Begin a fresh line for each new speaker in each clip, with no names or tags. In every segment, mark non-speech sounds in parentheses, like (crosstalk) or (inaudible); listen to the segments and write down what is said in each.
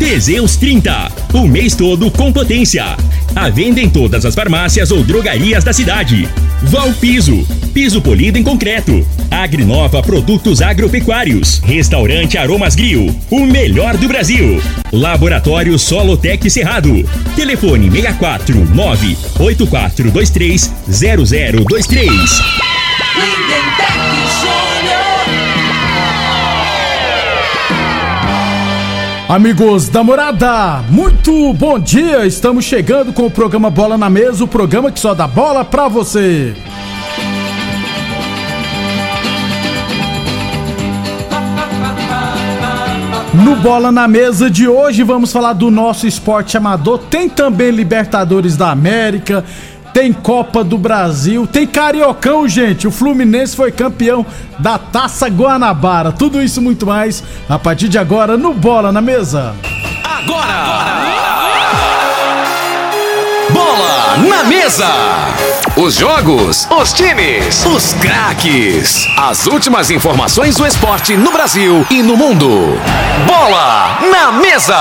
Teseus 30, o mês todo com potência. A venda em todas as farmácias ou drogarias da cidade. Valpiso, piso polido em concreto. Agrinova Produtos Agropecuários. Restaurante Aromas Grill, o melhor do Brasil. Laboratório Solotec Cerrado. Telefone 64 98423 0023.
Amigos da morada, muito bom dia! Estamos chegando com o programa Bola na Mesa o programa que só dá bola pra você. No Bola na Mesa de hoje vamos falar do nosso esporte amador. Tem também Libertadores da América, tem Copa do Brasil, tem Cariocão, gente. O Fluminense foi campeão da Taça Guanabara. Tudo isso muito mais a partir de agora no Bola na Mesa.
Agora! Bola na Mesa! Os jogos, os times, os craques. As últimas informações do esporte no Brasil e no mundo. Bola na Mesa!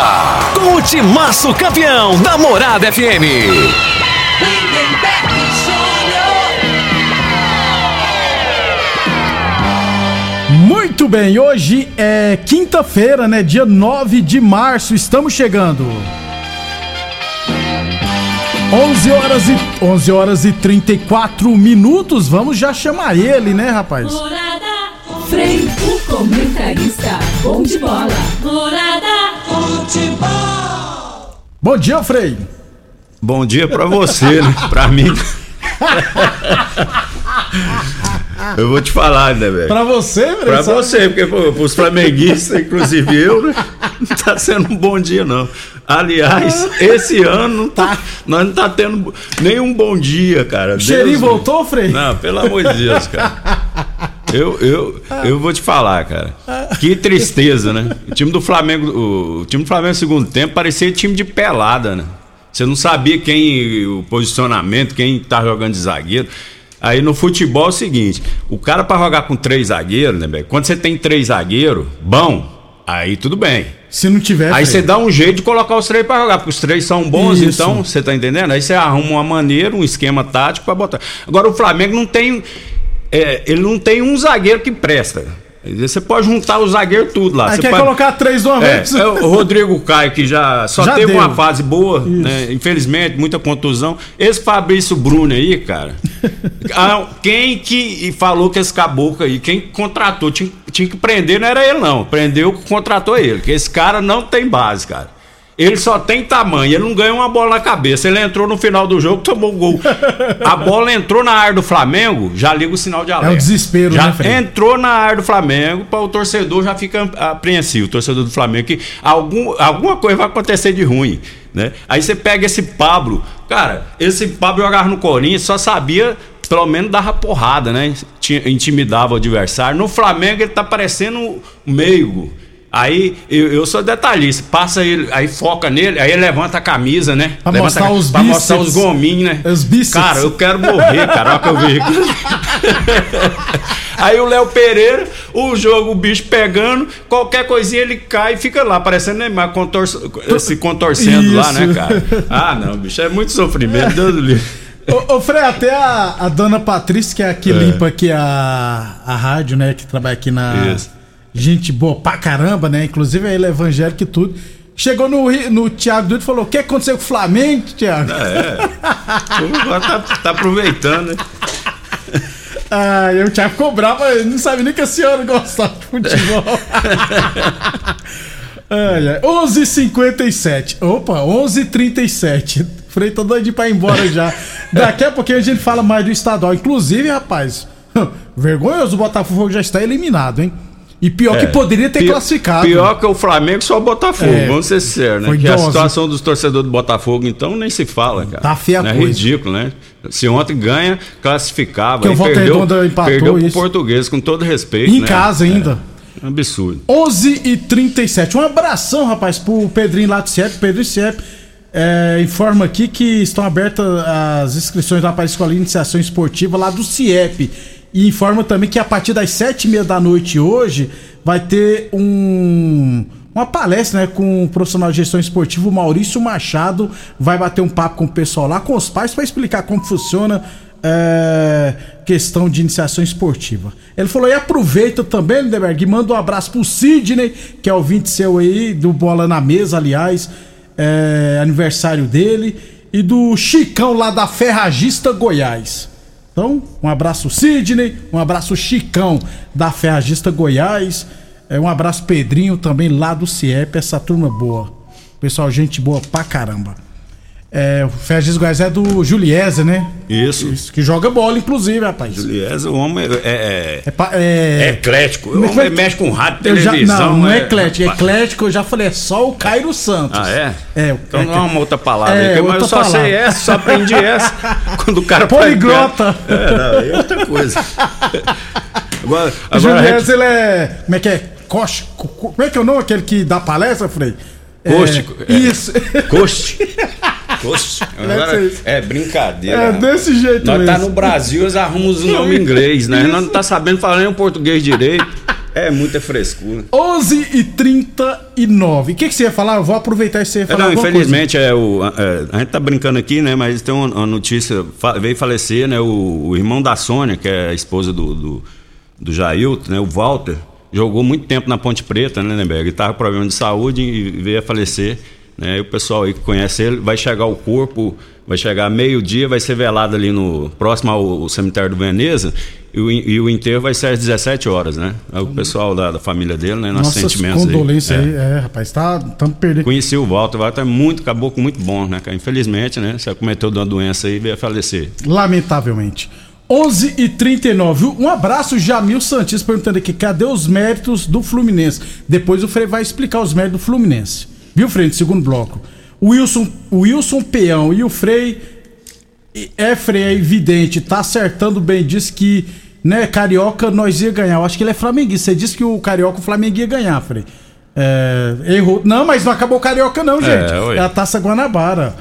Com o timaço campeão da Morada FM.
Muito bem, hoje é quinta-feira, né? Dia 9 de março, estamos chegando. 11 horas e 11 horas e 34 minutos. Vamos já chamar ele, né, rapaz?
Morada, Frei, o comentarista, bom de bola. Morada, futebol.
Bom dia, Frei.
Bom dia pra você, né? Pra mim. (laughs) Eu vou te falar, né, velho?
Pra você, Frei?
Pra você, porque pô, pros flamenguistas, inclusive eu, né? Não tá sendo um bom dia, não. Aliás, esse ano tá, nós não tá tendo nenhum bom dia, cara.
O cheirinho voltou, Frei?
Não, pelo amor de Deus, cara. Eu, eu, eu vou te falar, cara. Que tristeza, né? O time do Flamengo, o, o time do Flamengo no segundo tempo parecia time de pelada, né? Você não sabia quem, o posicionamento, quem tá jogando de zagueiro. Aí no futebol é o seguinte: o cara para jogar com três zagueiros, né, velho? Quando você tem três zagueiros, bom, aí tudo bem.
Se não tiver.
Aí você dá um jeito de colocar os três pra jogar, porque os três são bons,
Isso.
então, você tá entendendo? Aí você arruma uma maneira, um esquema tático pra botar. Agora o Flamengo não tem. é, ele não tem um zagueiro que presta. Você pode juntar o zagueiro tudo lá.
Aí
Você
quer
pode-
colocar três de uma vez?
é o Rodrigo Caio, que já só
Já
teve
deu.
uma fase boa, né? Infelizmente, muita contusão. Esse Fabrício Bruno aí, cara. (laughs) ah, quem que falou que esse caboclo aí, quem contratou, tinha, tinha que prender, não era ele, não. Prendeu, contratou ele. Que esse cara não tem base, cara. Ele só tem tamanho, ele não ganha uma bola na cabeça. Ele entrou no final do jogo, tomou o gol. A bola entrou na área do Flamengo, já liga o sinal de alerta.
É desespero,
já
né,
entrou na área do Flamengo, para o torcedor já fica apreensivo, o torcedor do Flamengo, que algum, alguma coisa vai acontecer de ruim. Né? Aí você pega esse Pablo, cara, esse Pablo jogava no Corinthians, só sabia, pelo menos dava porrada, né? Intimidava o adversário. No Flamengo ele tá parecendo um meigo. Aí eu, eu sou detalhista, passa ele, aí foca nele, aí ele levanta a camisa, né?
Pra
levanta
mostrar
a-
os
pra mostrar os gominhos, né?
Os bíceps.
Cara, eu quero morrer, cara, olha que eu vejo. (laughs) Aí o Léo Pereira, o jogo, o bicho pegando, qualquer coisinha ele cai e fica lá, parecendo Neymar contor se contorcendo lá, né,
Isso.
cara? Ah, não, bicho, é muito sofrimento, Deus do livre.
Ô, ô Frei, até a, a dona Patrícia, que é a que limpa aqui a, a rádio, né? Que trabalha aqui na.
Isso.
Gente boa pra caramba, né? Inclusive ele é evangélico e tudo. Chegou no, no Thiago Dutra e falou: o que aconteceu com o Flamengo, Thiago?
É. O povo agora tá, tá aproveitando, né?
Ah, e o Thiago ficou bravo, ele não sabe nem que a senhora gostava de futebol. (laughs) ai, ai. 11h57. Opa, 11h37. Frei tá doidinho pra ir embora já. Daqui a pouquinho a gente fala mais do estadual. Inclusive, rapaz, (laughs) vergonhoso o Botafogo já está eliminado, hein? E pior que
É.
poderia ter
Pior-
classificado.
Pior que o Flamengo, só o Botafogo,
É.
vamos ser sérios, né? Que a situação dos torcedores do Botafogo, então, nem se fala, cara.
Tá feia
É
coisa.
ridículo, né? Se ontem ganha, classificava.
Que o
perdeu,
empatou
perdeu pro
isso.
português, com todo respeito.
Em
né?
casa ainda.
É absurdo.
11 e 37 Um abração, rapaz, pro Pedrinho lá do CIEP. Pedro CIEP é, informa aqui que estão abertas as inscrições lá para a Escola de Iniciação Esportiva lá do CIEP. E informa também que a partir das sete e meia da noite hoje vai ter um uma palestra né, com o profissional de gestão esportiva, o Maurício Machado, vai bater um papo com o pessoal lá, com os pais, para explicar como funciona é, questão de iniciação esportiva. Ele falou, e aproveita também, Lindeberg, e manda um abraço pro Sidney, que é o 20 seu aí, do Bola na Mesa, aliás, é, aniversário dele, e do Chicão lá da Ferragista Goiás. Então, um abraço Sidney, um abraço Chicão da Ferragista Goiás. É, um abraço Pedrinho também lá do CIEP, essa turma boa. Pessoal, gente boa pra caramba. É, o Fergis Goiás é do Juliese, né?
Isso.
Isso. Que joga bola, inclusive, rapaz.
Juliese, o homem é, é,
É, pa- é-
é eclético. O
é
homem mexe com rádio,
eu já,
televisão.
não, não é
é-
eclético. Eclético, eu já falei, é só o Cairo Santos.
Ah, é?
É,
Então
é-
não é uma outra palavra.
É,
aí, mas eu só
palavra.
sei essa, só aprendi (laughs) essa. Quando o cara
Poliglota. (laughs)
É, não, é outra coisa. (laughs) Agora,
O
agora
Juliese,
gente-
ele é. Como é que é? Coche, co- co- como é que é o nome? Aquele que dá palestra, Frei? É,
é.
Isso.
Coste. Coste. (laughs) Agora,
ser isso.
é brincadeira.
É desse jeito
Nós
mesmo.
tá no Brasil, eles arrumam os nomes em inglês, né? Nós não tá sabendo falar nem o português direito. É muita frescura.
11 e 39 O que, que você ia falar? Eu vou aproveitar e você ia
É,
falar.
não, infelizmente, é, o, é, a gente tá brincando aqui, né? Mas tem uma, uma notícia, veio falecer, né? O, o irmão da Sônia, que é a esposa do, do, do Jailton, né? O Walter, jogou muito tempo na Ponte Preta, né, Lemberg? Ele tava com problema de saúde e veio a falecer. Né? E o pessoal aí que conhece ele, vai chegar o corpo, vai chegar meio-dia, vai ser velado ali no próximo ao, ao cemitério do Veneza. E o, e o enterro vai ser às 17 horas, né? Aí O pessoal da, da família dele, né? Nossos
Nossas
sentimentos
condolências
É.
aí. É, rapaz, tá, estamos perdendo.
Conheci o Walter, o Walter é muito, caboclo muito bom, né, cara? Infelizmente, né? Você cometeu uma doença aí e veio a falecer.
Lamentavelmente. 11 e 39 Um abraço, Jamil Santis, perguntando aqui: cadê os méritos do Fluminense? Depois o Frei vai explicar os méritos do Fluminense. Viu, Frei? Segundo bloco. O Wilson, o Wilson Peão e o Frei. É, Frei, é evidente, tá acertando bem. Diz que, né, Carioca nós ia ganhar. Eu acho que ele é flamenguista. Você disse que o Carioca, o Flamengo ia ganhar, Frei. É, errou. Não, mas não acabou o Carioca, não, gente.
ué.
É a taça Guanabara.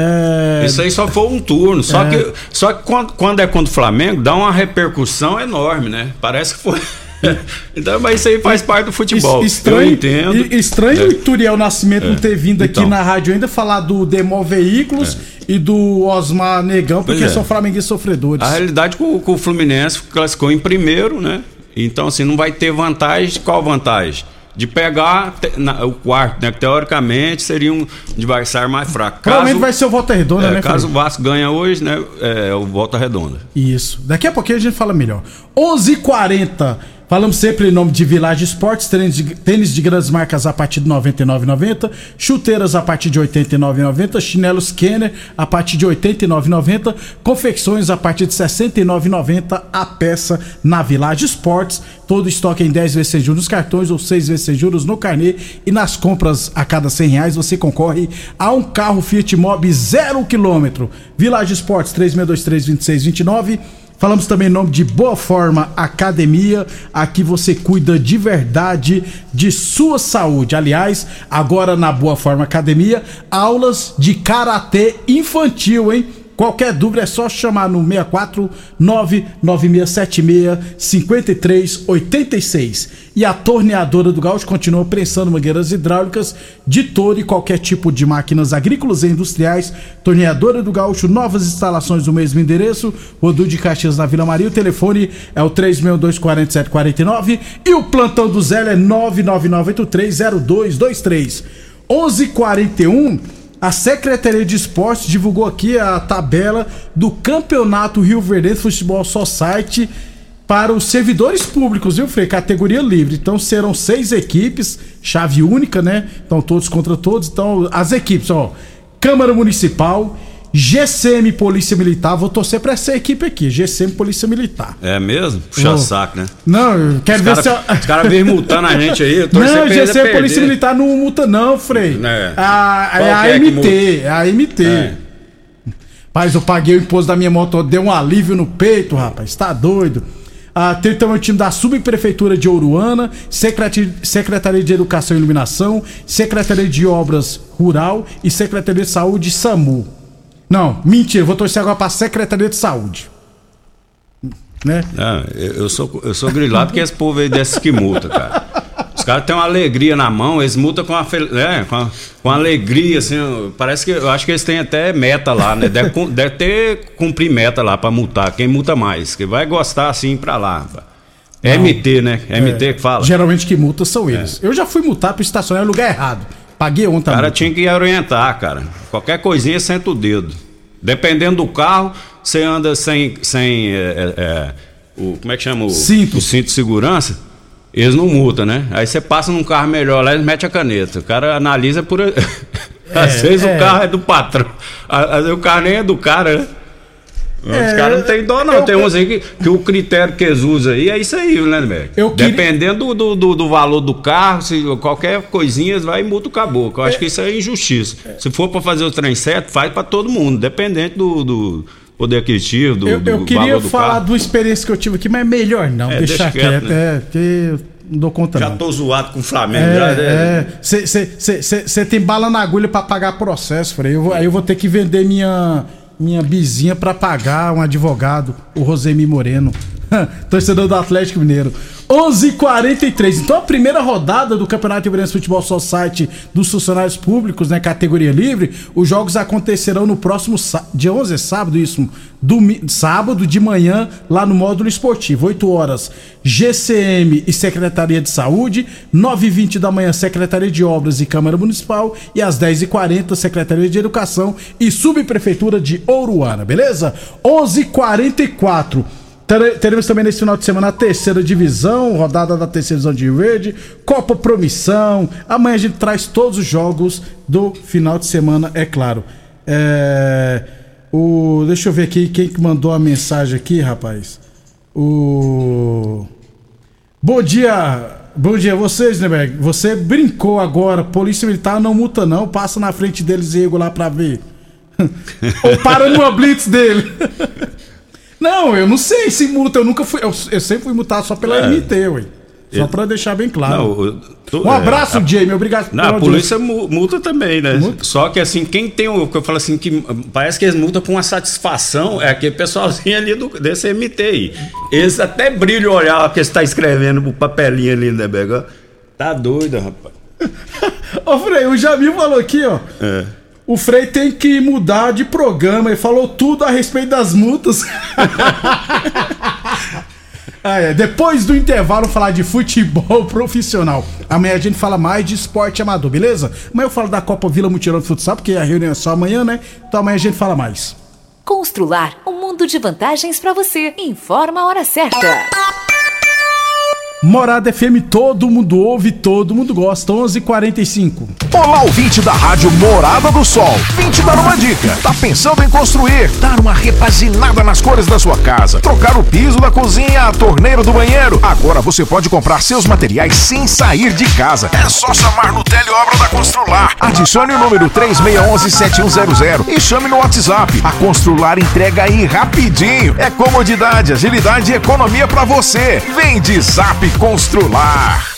É,
Isso aí só foi um turno. Só que, só que quando, quando é contra o Flamengo, dá uma repercussão enorme, né? Parece que foi. (laughs) então, mas isso aí faz parte do futebol.
Es- Estranho,
entendo.
e- estranho
né?
o Turiel Nascimento não ter vindo aqui
Então.
na rádio ainda falar do Demol Veículos e do Osmar Negão, porque
é.
são flamenguistas sofredores.
A realidade é que o, Fluminense classificou em primeiro, né? Então, assim, não vai ter vantagem. Qual vantagem? De pegar na- o quarto, né? Que teoricamente seria um adversário mais fraco.
Provavelmente
Caso-
vai ser o Volta Redonda,
É,
né,
caso o? Vasco ganha hoje, né? É o volta redonda.
Isso. Daqui a pouquinho a gente fala melhor. 11:40. Falamos sempre em nome de Village Esportes, tênis de, tênis de grandes marcas a partir de R$ 99,90, chuteiras a partir de R$ 89,90, chinelos Kenner a partir de R$ 89,90, confecções a partir de R$ 69,90 a peça na Village Esportes. Todo estoque em 10 vezes sem juros nos cartões ou 6 vezes sem juros no carnê. E nas compras a cada 100 reais você concorre a um carro Fiat Mobi zero quilômetro. Village Esportes 3623-2629. Falamos também em nome de Boa Forma Academia. Aqui você cuida de verdade de sua saúde. Aliás, agora na Boa Forma Academia, aulas de karatê infantil, hein? Qualquer dúvida é só chamar no 64 99676 5386. E a torneadora do Gaúcho continua prensando mangueiras hidráulicas de todo e qualquer tipo de máquinas agrícolas e industriais. Torneadora do Gaúcho, novas instalações no mesmo endereço. Rodul de Caxias na Vila Maria. O telefone é o 3624749 e o plantão do Zé é 999830223. 11:41 a Secretaria de Esportes divulgou aqui a tabela do Campeonato Rio Verde Futebol Society para os servidores públicos, viu, Frei? Categoria livre. Então serão seis equipes, chave única, né? Então todos contra todos. Então as equipes, ó, Câmara Municipal, GCM Polícia Militar. Vou torcer para essa equipe aqui, GCM Polícia Militar.
É mesmo? Puxa
Ô.
saco, né?
Não, eu quero
Os
ver
caras
se. eu-
cara vêm multando a gente aí. eu (laughs)
Não,
pra eles
GC
perder.
Polícia Militar não multa, não, Frei.
É.
A, é a
é
AMT, é a AMT.
É.
Rapaz, eu paguei o imposto da minha moto, deu um alívio no peito, rapaz. Tá doido. Ah, tem também o time da Subprefeitura de Secretaria, Secretaria de Educação e Iluminação, Secretaria de Obras Rural e Secretaria de Saúde SAMU. Não, mentira, vou torcer agora pra Secretaria de Saúde. Né?
Não, eu, eu sou, eu sou grilado que esse povo aí desses que multa, cara. Os caras têm uma alegria na mão, eles multam com, a, é, com, a, com alegria, assim. Parece que eu acho que eles têm até meta lá, né? Deve, deve ter cumprir meta lá pra multar. Quem multa mais? Que vai gostar assim pra lá. MT, né? MT que fala.
Geralmente que multa são eles. Eu já fui multar por estacionar em lugar errado. Paguei ontem
O cara tinha que orientar, cara. Qualquer coisinha senta o dedo. Dependendo do carro, você anda sem. sem é, é, é, o, como é que chama? O
Cinto.
O cinto de segurança. Eles não multam, né? Aí você passa num carro melhor lá, eles metem a caneta. O cara analisa por. (laughs) Às vezes
é.
o carro é do patrão. Às vezes o carro nem é do cara, né? Os
É,
caras não tem dó, não.
eu-
tem uns aí que, que o critério que eles usam aí é isso aí, né,
queria-
Dependendo do, do, do valor do carro, se qualquer coisinha, vai e multa o caboclo. Eu acho que isso é injustiça. Se for pra fazer o trem certo, faz pra todo mundo, dependente do, do poder aquisitivo, do,
Eu,
do
eu queria
valor do
falar
carro.
de uma experiência que eu tive aqui, mas melhor não,
É,
deixa
deixa
quieto.
quieto, né?
É, porque eu não dou conta
Já
não.
tô zoado com o Flamengo. já, né?
É, você tem bala na agulha pra pagar processo, Frei. Eu vou- aí eu vou ter que vender minha, minha bizinha pra pagar um advogado, o Rosemi Moreno, (laughs) torcedor do Atlético Mineiro. 11:43. Então a primeira rodada do Campeonato Iberense Futebol Society dos funcionários públicos, né, categoria livre, os jogos acontecerão no próximo dia 11 é sábado isso, sábado de manhã lá no módulo esportivo, 8 horas, GCM e Secretaria de Saúde, 9h20 da manhã Secretaria de Obras e Câmara Municipal e às 10h40 Secretaria de Educação e Subprefeitura de Ouruana, beleza? 11:44 Tere- Teremos também nesse final de semana a terceira divisão, rodada da terceira divisão de verde, Copa Promissão. Amanhã a gente traz todos os jogos do final de semana, é claro. É, o, deixa eu ver aqui quem que mandou a mensagem aqui, rapaz. O. Bom dia, bom dia a vocês, Neberg. Você brincou agora, Polícia Militar não multa não, passa na frente deles e lá pra ver. (laughs) Ou para numa blitz dele. (laughs) Não, eu não sei se multa, eu nunca fui. Eu, eu sempre fui multado só pela
É.
MT, ué. Só pra deixar bem claro.
Não,
um
é,
abraço,
a-
Jamie, obrigado
Não, a polícia mu- multa também, né?
Multa?
Só que assim, quem tem o que eu falo assim, que parece que eles multam com uma satisfação, é aquele pessoalzinho ali do, desse MT aí. Eles até brilham o olhar que você tá escrevendo o papelinho ali, né, Bega? Tá doido, rapaz. (laughs)
Ô, Frei, o Jamil falou aqui, ó.
É.
O Frei tem que mudar de programa. Ele falou tudo a respeito das multas. Ah, (laughs) é. Depois do intervalo, falar de futebol (laughs) profissional. Amanhã a gente fala mais de esporte amador, beleza? Amanhã eu falo da Copa Vila Mutirão de Futsal, porque a reunião é só amanhã, né? Então amanhã a gente fala mais.
Constrular um mundo de vantagens para você. Informa a hora certa.
Morada FM, todo mundo ouve, todo mundo gosta. 11:45.
Olá, ouvinte da Rádio Morada do Sol. Vim te dar uma dica. Tá pensando em construir, dar uma repaginada nas cores da sua casa, trocar o piso da cozinha, a torneira do banheiro? Agora você pode comprar seus materiais sem sair de casa. É só chamar no Teleobra da Constrular. Adicione o número 3611-7100 e chame no WhatsApp. A Constrular entrega aí rapidinho. É comodidade, agilidade e economia pra você. Vem de Zap Constrular.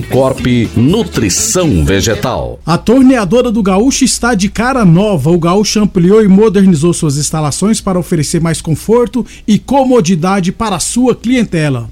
Corp Nutrição Vegetal.
A torneadora do Gaúcho está de cara nova. O Gaúcho ampliou e modernizou suas instalações para oferecer mais conforto e comodidade para a sua clientela.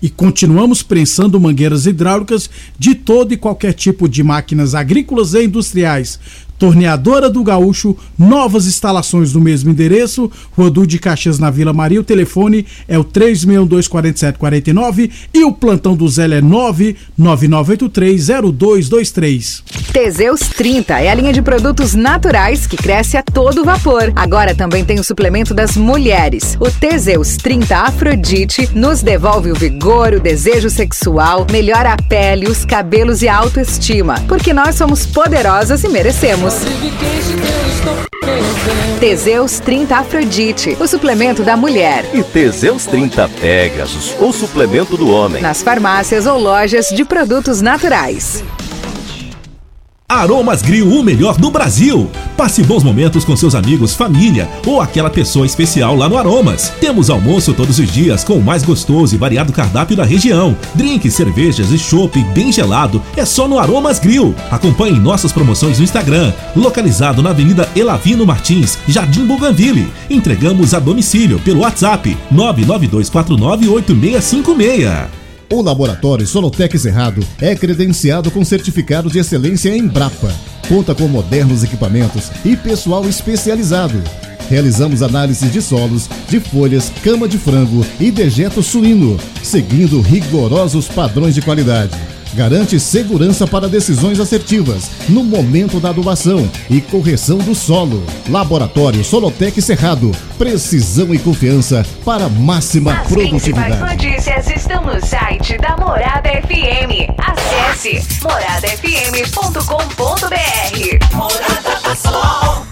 E continuamos prensando mangueiras hidráulicas de todo e qualquer tipo de máquinas agrícolas e industriais. Torneadora do Gaúcho, novas instalações no mesmo endereço, Rua de Caxias na Vila Maria. O telefone é o 3624749 e o plantão do Zé é 999830223.
Teseus 30 é a linha de produtos naturais que cresce a todo vapor. Agora também tem o suplemento das mulheres. O Teseus 30 Afrodite nos devolve o vigor, o desejo sexual, melhora a pele, os cabelos e a autoestima. Porque nós somos poderosas e merecemos. Teseus 30 Afrodite, o suplemento da mulher.
E Teseus 30 Pegasus, o suplemento do homem.
Nas farmácias ou lojas de produtos naturais.
Aromas Grill, o melhor do Brasil. Passe bons momentos com seus amigos, família ou aquela pessoa especial lá no Aromas. Temos almoço todos os dias com o mais gostoso e variado cardápio da região. Drinks, cervejas e chopp bem gelado é só no Aromas Grill. Acompanhe nossas promoções no Instagram, localizado na Avenida Elavino Martins, Jardim Bougainville. Entregamos a domicílio pelo WhatsApp 992498656.
O laboratório Solotec Cerrado é credenciado com certificado de excelência em Brapa. Conta com modernos equipamentos e pessoal especializado. Realizamos análises de solos, de folhas, cama de frango e dejeto suíno, seguindo rigorosos padrões de qualidade garante segurança para decisões assertivas no momento da adubação e correção do solo. Laboratório Solotec Cerrado, precisão e confiança para máxima
As
produtividade.
As notícias estão no site da Morada FM. Acesse moradafm.com.br.
Morada do Sol.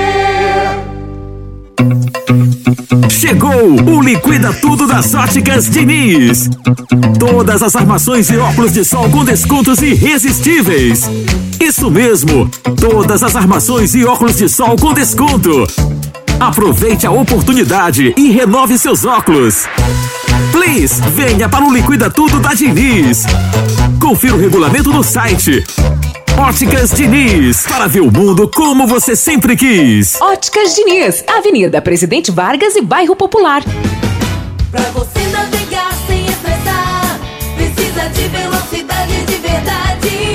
Chegou o Liquida Tudo das Óticas Diniz. Todas as armações e óculos de sol com descontos irresistíveis. Isso mesmo, todas as armações e óculos de sol com desconto. Aproveite a oportunidade e renove seus óculos. Please, venha para o Liquida Tudo da Diniz. Confira o regulamento no site Óticas Diniz, para ver o mundo como você sempre quis.
Óticas Diniz, Avenida Presidente Vargas e Bairro Popular.
Pra você navegar sem estressar, precisa de velocidade de verdade.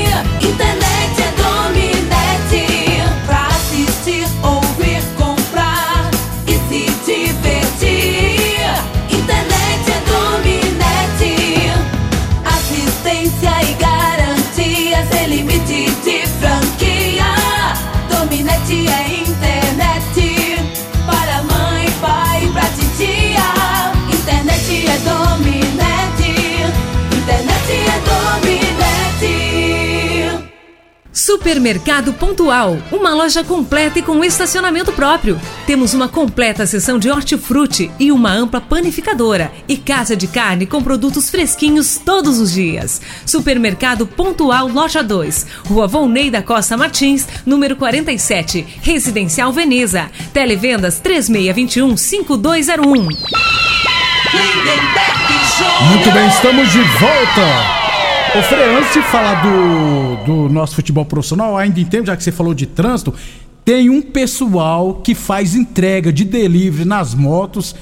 Supermercado Pontual, uma loja completa e com estacionamento próprio. Temos uma completa seção de hortifruti e uma ampla panificadora e casa de carne com produtos fresquinhos todos os dias. Supermercado Pontual Loja 2, Rua Volney da Costa Martins, número 47, Residencial Veneza. Televendas 3621 5201.
Muito bem, estamos de volta. Ô Frei, antes de falar do, do nosso futebol profissional, ainda em tempo, já que você falou de trânsito, tem um pessoal que faz entrega de delivery nas motos,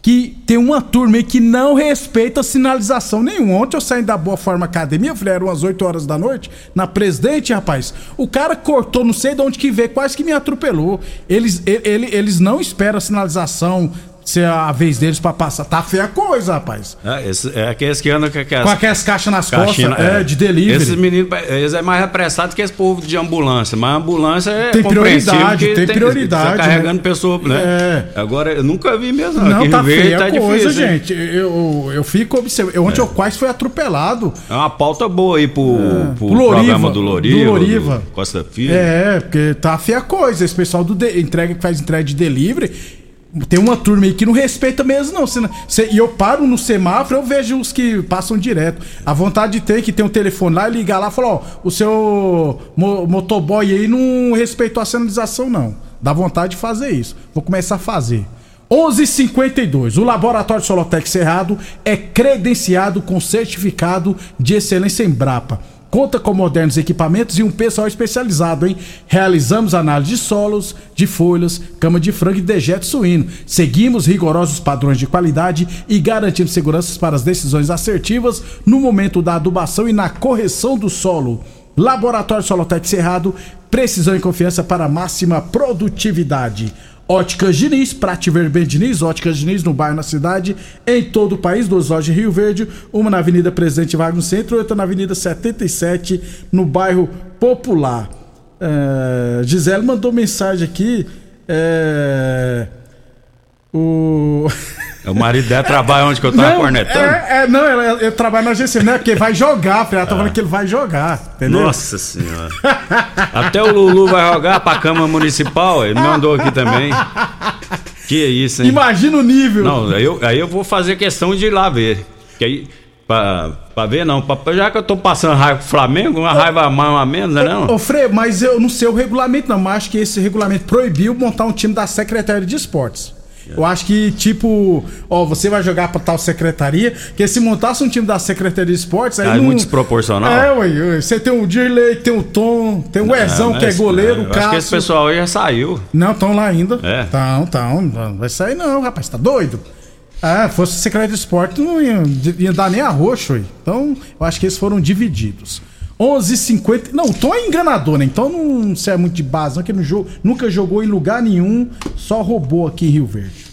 que tem uma turma aí que não respeita sinalização nenhuma. Ontem eu saí da Boa Forma Academia, falei, eram umas 8 horas da noite, na Presidente, rapaz, o cara cortou, não sei de onde que veio, quase que me atropelou. Eles, ele, eles não esperam a sinalização ser a vez deles pra passar. Tá feia a coisa, rapaz.
É, esse, é aqueles que andam com aquelas,
Com aquelas caixas nas
caixinha,
costas, é, de delivery.
Esses meninos, eles é mais apressado que esse povo de ambulância. Mas a ambulância é
Tem prioridade,
que
tem prioridade,
Tá carregando pessoa, né?
É.
Agora, eu nunca vi mesmo.
Não,
Aqui
tá feia
tá
coisa,
difícil, hein?
gente. Eu, eu fico observando. Ontem eu quase fui atropelado.
É uma pauta boa aí pro, pro
Pro Loriva,
programa do Loriva.
do Loriva.
do Costa Filho.
É, porque tá feia a coisa. Esse pessoal do de- entrega que faz entrega de delivery. Tem uma turma aí que não respeita mesmo, não. E eu paro no semáforo, eu vejo os que passam direto. A vontade de ter que tem um telefone lá e ligar lá e falar: ó, o seu mo- motoboy aí não respeitou a sinalização, não. Dá vontade de fazer isso. Vou começar a fazer. 11:52. O Laboratório Solotec Cerrado é credenciado com certificado de excelência em Brapa. Conta com modernos equipamentos e um pessoal especializado, hein? Realizamos análise de solos, de folhas, cama de frango e dejeto suíno. Seguimos rigorosos padrões de qualidade e garantimos seguranças para as decisões assertivas no momento da adubação e na correção do solo. Laboratório Solotec Cerrado, precisão e confiança para máxima produtividade. Óticas Diniz, pra te ver bem Diniz, Óticas Diniz no bairro, na cidade, em todo o país, duas lojas em Rio Verde, uma na Avenida Presidente Vargas no centro, outra na Avenida 77, no bairro Popular. É, Gisele mandou mensagem aqui, é, o... (laughs)
O marido dela trabalha onde que eu tava cornetando.
É, é, não, eu, eu trabalho na agência, não é porque vai jogar, filho. Ela tá falando que ele vai jogar, entendeu?
Nossa senhora. Até o Lulu vai jogar pra Câmara Municipal, ele mandou aqui também. Que isso, hein?
Imagina o nível.
Não, aí eu, aí eu vou fazer questão de ir lá ver. Que aí, pra, pra ver não, pra- já que eu tô passando raiva com o Flamengo, uma raiva mais ou a menos, né não?
Ô, Frei, mas eu não sei o regulamento, não. Mas acho que esse regulamento proibiu montar um time da Secretaria de Esportes. Eu acho que, tipo, ó, você vai jogar pra tal secretaria, que se montasse um time da Secretaria de Esportes, aí
Ah, é
não...
muito desproporcional.
É, ué, ué, você tem o Dirley, tem o Tom, tem o Ezão, que é goleiro,
eu
o
Acho que esse pessoal aí já saiu.
Não, estão lá ainda.
É.
Tão, tão. Não vai sair não, rapaz. Tá doido? Ah, fosse secretário de esporte, não ia, ia dar nem arroxo aí. Então, eu acho que eles foram divididos. 11h50. Não, o Tom é enganador, né? Então não sei muito de base, não, que ele não jogou- nunca jogou em lugar nenhum, só roubou aqui em Rio Verde.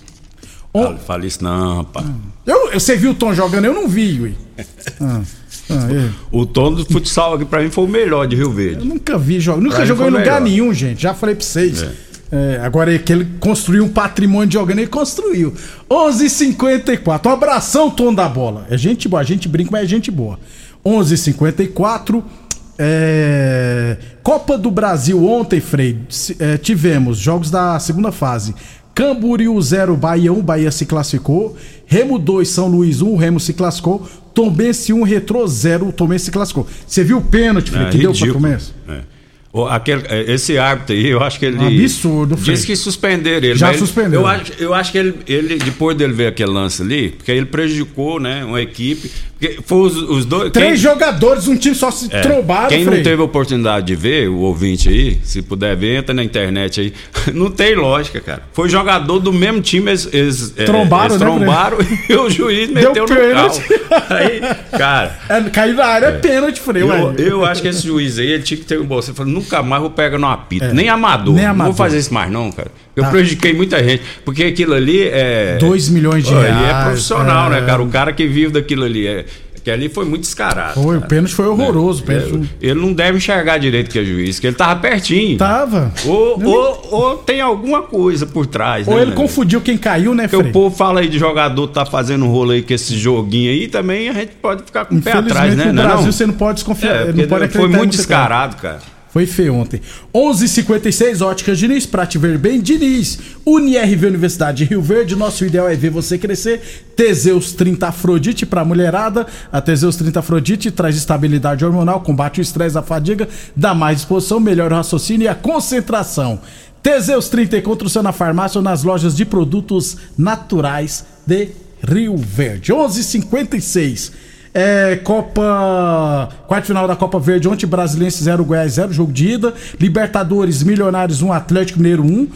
Fala, fala isso não, rapaz.
Eu, eu- você viu o Tom jogando? Eu não vi, ui. (laughs) Ah, ah, é.
O tom do futsal aqui pra mim foi o melhor de Rio
Eu
Verde.
nunca vi jogar. Nunca
Pra
jogou em lugar
melhor.
nenhum, gente. Já falei pra vocês. É, agora é que ele construiu um patrimônio de jogando, ele construiu. 11:54. Um abração, Tom da Bola. É gente boa, a gente brinca, mas é gente boa. 11:54. É... Copa do Brasil ontem, Frei. é, tivemos jogos da segunda fase. Camboriú 0, Bahia 1, Bahia se classificou. Remo 2, São Luís 1, Remo se classificou. Tombense 1, Retrô 0, Tombense se classificou. Você viu o pênalti, Frei,
É,
que deu pra
ridículo.
Tombense?
É. O- aquele- é, esse árbitro aí, eu acho que ele.
Absurdo, Frei.
Disse que suspenderam ele.
Já suspendeu.
Eu acho, eu acho que ele, ele, depois dele ver aquele lance ali, porque ele prejudicou, né, uma equipe. Foi os, os dois.
Três
quem-
jogadores, um time só se
É,
trombaram,
Quem
Frei.
não teve oportunidade de ver, o ouvinte aí, se puder ver, entra na internet aí. (laughs) Não tem lógica, cara. Foi jogador do mesmo time, eles, eles, é,
Trombaram,
eles
né,
trombaram (laughs) e o juiz
Deu
meteu no
pênalti.
carro. (laughs) Aí, cara.
É, caiu na área, é pênalti, Frei.
Eu,
ué.
eu acho que esse juiz aí, ele tinha que ter um bom. Você falou, nunca mais vou pegar no apito.
É.
Nem amador.
Nem
Não
amador.
vou fazer isso mais, não, cara. Eu
Tá.
prejudiquei muita gente. Porque aquilo ali é.
2 milhões de
Pô,
reais.
E é profissional,
é.
né, cara? O cara que vive daquilo ali. É, que ali foi muito descarado.
Foi, o pênalti foi horroroso. o
É,
pênalti-
Ele não deve enxergar direito que é juiz, que ele tava pertinho.
Tava.
Ou, ou, ou tem alguma coisa por trás,
Ou
né?
ele confundiu quem caiu, né,
Porque
Frei?
o povo fala aí de jogador tá fazendo rolo aí com esse joguinho aí, também a gente pode ficar com o pé atrás, né?
no
Não é
Brasil
não?
você não pode desconfiar.
É,
não pode
foi muito descarado, cara.
Foi feio ontem. 11:56 Óticas Diniz, pra te ver bem, Diniz. UniRV Universidade de Rio Verde, nosso ideal é ver você crescer. Teseus 30 Afrodite pra mulherada. A Teseus 30 Afrodite traz estabilidade hormonal, combate o estresse, a fadiga, dá mais disposição, melhora o raciocínio e a concentração. Teseus 30 encontra o seu na farmácia ou nas lojas de produtos naturais de Rio Verde. 11:56 é, Copa. Quarto final da Copa Verde, ontem Brasiliense 0, Goiás 0, jogo de ida. Libertadores, Milionários 1, Atlético Mineiro 1.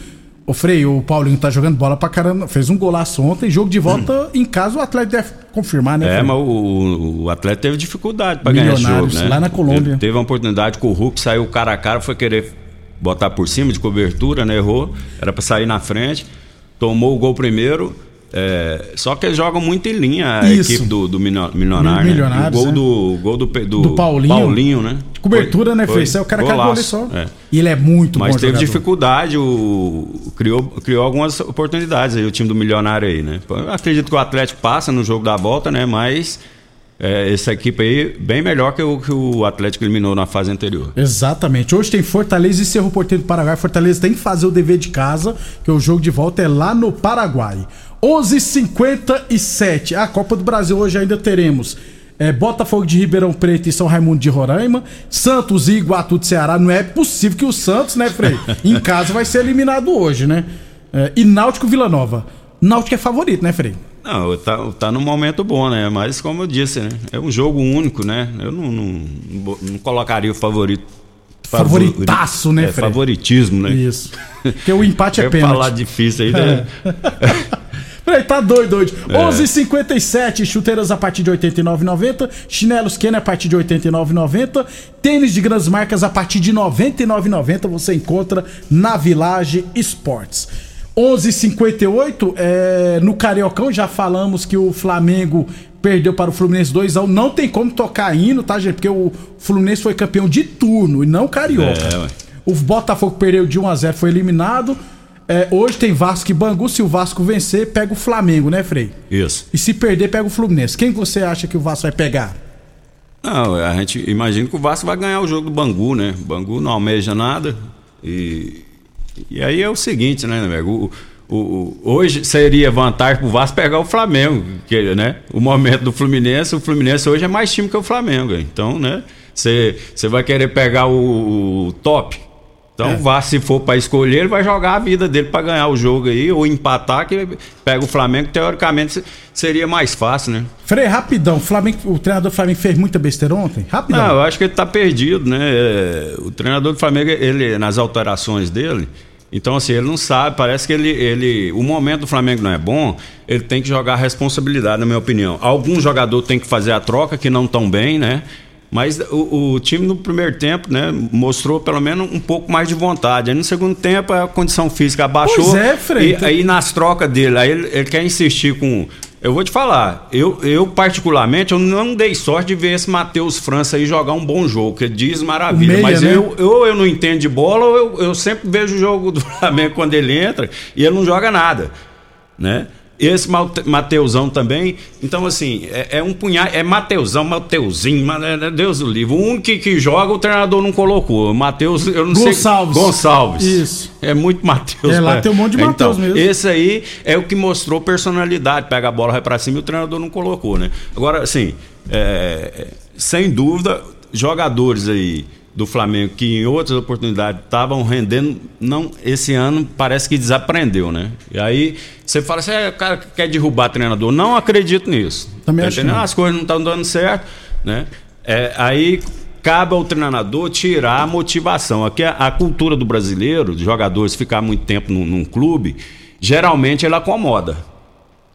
O Frei, o Paulinho tá jogando bola pra caramba. Fez um golaço ontem. Jogo de volta em casa, o Atlético deve confirmar, né?
É,
Frei?
mas o, o atleta teve dificuldade pra ganhar esse jogo,
Milionários,
né?
lá na Colômbia.
Ele teve uma oportunidade com o Hulk, saiu cara a cara, foi querer botar por cima de cobertura, né? Errou. Era pra sair na frente. Tomou o gol primeiro. É, só que eles jogam muito em linha a
Isso.
equipe do, do Milio- Milionário. né? O gol,
é.
do, gol do, do,
Do Paulinho.
né?
Cobertura, né,
Foi-?
Isso aí o cara acabou ali
golaço,
só.
é.
E ele é muito
Mas
bom
teve
jogador.
dificuldade, o, criou, criou algumas oportunidades aí, o time do Milionário aí, né? Eu acredito que o Atlético passa no jogo da volta, né? Mas é, essa equipe aí, bem melhor que o que o Atlético eliminou na fase anterior.
Exatamente. Hoje tem Fortaleza e Cerro Porteiro do Paraguai. Fortaleza tem que fazer o dever de casa, que o jogo de volta é lá no Paraguai. 11:57. A Copa do Brasil hoje ainda teremos é, Botafogo de Ribeirão Preto e São Raimundo de Roraima, Santos e Iguatu de Ceará. Não é possível que o Santos, né, Frei? (laughs) em casa vai ser eliminado hoje, né? É, e Náutico Vila Nova. Náutico é favorito, né, Frei?
Não, tá, tá num momento bom, né? Mas como eu disse, né? É um jogo único, né? Eu não, não, não, colocaria o favorito.
Favoritaço, né,
é,
Fred?
Favoritismo, né?
Isso. Porque o empate é (laughs) pênalti.
falar difícil aí, né? (laughs)
tá doido hoje.
É.
11:57 chuteiras a partir de 89,90, chinelos Kenner a partir de 89,90, tênis de grandes marcas a partir de 99,90 você encontra na Village Esportes. 11:58 é, no Cariocão já falamos que o Flamengo perdeu para o Fluminense 2 a 1. Não tem como tocar hino, tá, gente? Porque o Fluminense foi campeão de turno e não carioca.
É.
O Botafogo perdeu de 1 a 0 foi eliminado. É, hoje tem Vasco e Bangu. Se o Vasco vencer, pega o Flamengo, né, Frei?
Isso.
E se perder, pega o Fluminense. Quem que você acha que o Vasco vai pegar?
Não, a gente imagina que o Vasco vai ganhar o jogo do Bangu, né? O Bangu não almeja nada. E, e aí é o seguinte, né, nego? O, o, o- hoje seria vantagem pro Vasco pegar o Flamengo, que, né? O momento do Fluminense, o Fluminense hoje é mais time que o Flamengo. Então, né? Você você vai querer pegar o, o top. Então,
É.
Vasco, se for para escolher, ele vai jogar a vida dele para ganhar o jogo aí, ou empatar, que pega o Flamengo, teoricamente se- seria mais fácil, né?
Frei, rapidão. Flamengo, o treinador do Flamengo fez muita besteira ontem? Rapidão.
Não, eu acho que ele tá perdido, né? É, O treinador do Flamengo, ele, nas alterações dele, então assim, ele não sabe, parece que ele, ele. O momento do Flamengo não é bom, ele tem que jogar a responsabilidade, na minha opinião. Algum jogador tem que fazer a troca, que não tão bem, né? Mas o, o time no primeiro tempo, né, mostrou pelo menos um pouco mais de vontade. Aí no segundo tempo a condição física abaixou.
Pois é, Frei.
E aí nas trocas dele, aí ele, ele quer insistir com. Eu vou te falar, eu, eu particularmente, eu não dei sorte de ver esse Matheus França aí jogar um bom jogo, que diz maravilha.
Meia,
mas
né?
eu, eu, eu não entendo de bola, ou eu, eu sempre vejo o jogo do (laughs) Flamengo quando ele entra e ele não joga nada, né? Esse Mateusão também. Então, assim, é, é um punhado. É Mateusão, Mateuzinho, mas, é, Deus do livro. Único que, que joga, o treinador não colocou. Mateus, eu não
Gonçalves.
sei. Gonçalves.
Isso.
É muito Mateus.
É, lá
né?
tem um monte de Mateus
Então,
mesmo.
Esse aí é o que mostrou personalidade. Pega a bola, vai pra cima e o treinador não colocou, né? Agora, assim, é, sem dúvida, jogadores aí do Flamengo que em outras oportunidades estavam rendendo, não, esse ano parece que desaprendeu, né? E aí você fala assim, é, o cara quer derrubar treinador. Não acredito nisso.
Também
Tá
acho
entendendo? As coisas não estão dando certo, né? É, aí cabe ao treinador tirar a motivação. Aqui a, a cultura do brasileiro, de jogadores ficar muito tempo num, num clube, geralmente ele acomoda.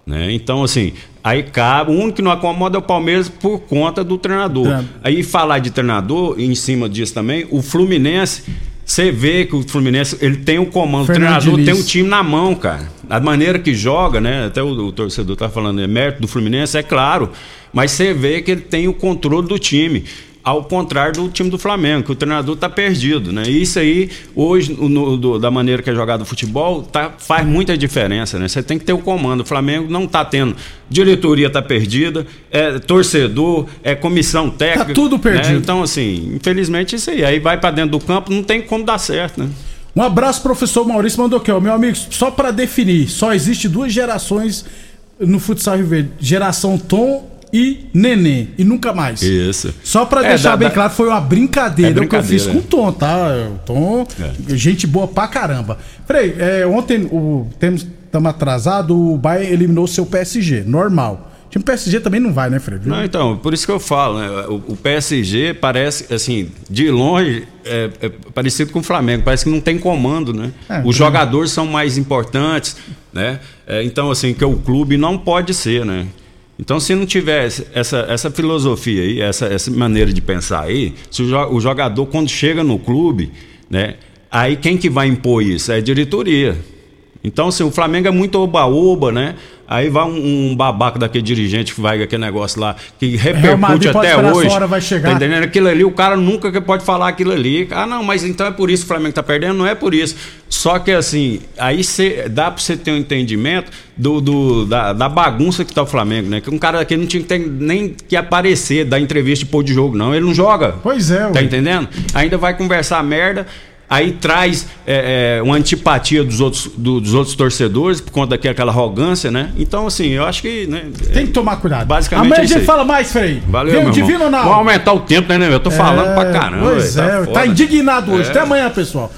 Né? Então, assim, aí cabe. O único que não acomoda é o Palmeiras por conta do treinador.
Treinador.
Aí falar de treinador, em cima disso também, o Fluminense. Você vê que o Fluminense ele tem o comando, o treinador
Diniz.
tem o time na mão, cara. A maneira que joga, né? Até o, o torcedor tá falando, é mérito do Fluminense, é claro. Mas você vê que ele tem o controle do time. Ao contrário do time do Flamengo, que o treinador tá perdido, né? E isso aí, hoje, no- do- da maneira que é jogado o futebol, tá, faz muita diferença, né? Você tem que ter o comando. O Flamengo não tá tendo. Diretoria tá perdida, é torcedor, é comissão técnica.
Tá tudo perdido.
né? Então, assim, infelizmente isso aí. Aí vai para dentro do campo, não tem como dar certo, né?
Um abraço, professor Maurício ó. Meu amigo, só pra definir, só existe duas gerações no futsal Rio Verde: geração Tom e Nenê, e nunca mais.
Isso.
Só pra
É,
deixar
dá-
bem
dá-
claro, foi uma brincadeira,
É
que eu fiz
brincadeira,
com o Tom, tá? O Tom, gente boa pra caramba. Frei, é, ontem o temos estamos atrasados, o Bayern eliminou o seu PSG, normal. O time PSG também não vai, né, Frei?
Não, então, por isso que eu falo, né? O, o PSG parece, assim, de longe, é, é parecido com o Flamengo, parece que não tem comando, né?
É,
Os
é.
jogadores são mais importantes, né? É, então, assim, que o clube não pode ser, né? Então, se não tivesse essa, essa filosofia aí, essa, essa maneira de pensar aí, se o jogador, quando chega no clube, né? Aí quem que vai impor isso? É a diretoria. Então, assim, o Flamengo é muito oba-oba, né? Aí vai um, um babaca daquele dirigente que vai aquele negócio lá, que repercute até hoje.
hora, vai chegar.
Tá entendendo? Aquilo ali, o cara nunca que pode falar aquilo ali. Ah, não, mas então é por isso que o Flamengo tá perdendo? Não é por isso. Só que assim, aí cê, dá pra você ter um entendimento do, do- da, da bagunça que tá o Flamengo, né? Que um cara daquele não tinha que ter nem que aparecer, dar entrevista de pôr de jogo, não. Ele não joga.
Pois é,
Tá
ué.
entendendo? Ainda vai conversar merda. Aí traz é, é, uma antipatia dos outros, do- dos outros torcedores por conta daquela arrogância, né? Então, assim, eu acho que. Né,
Tem que tomar cuidado.
Basicamente
Amanhã
é
a gente fala mais, Frei.
Valeu,
Vem
meu
Divino
irmão. Vamos aumentar o tempo, né, né? Eu tô falando
É,
pra caramba.
Pois
velho,
é, tá, indignado hoje.
É.
Até amanhã, pessoal.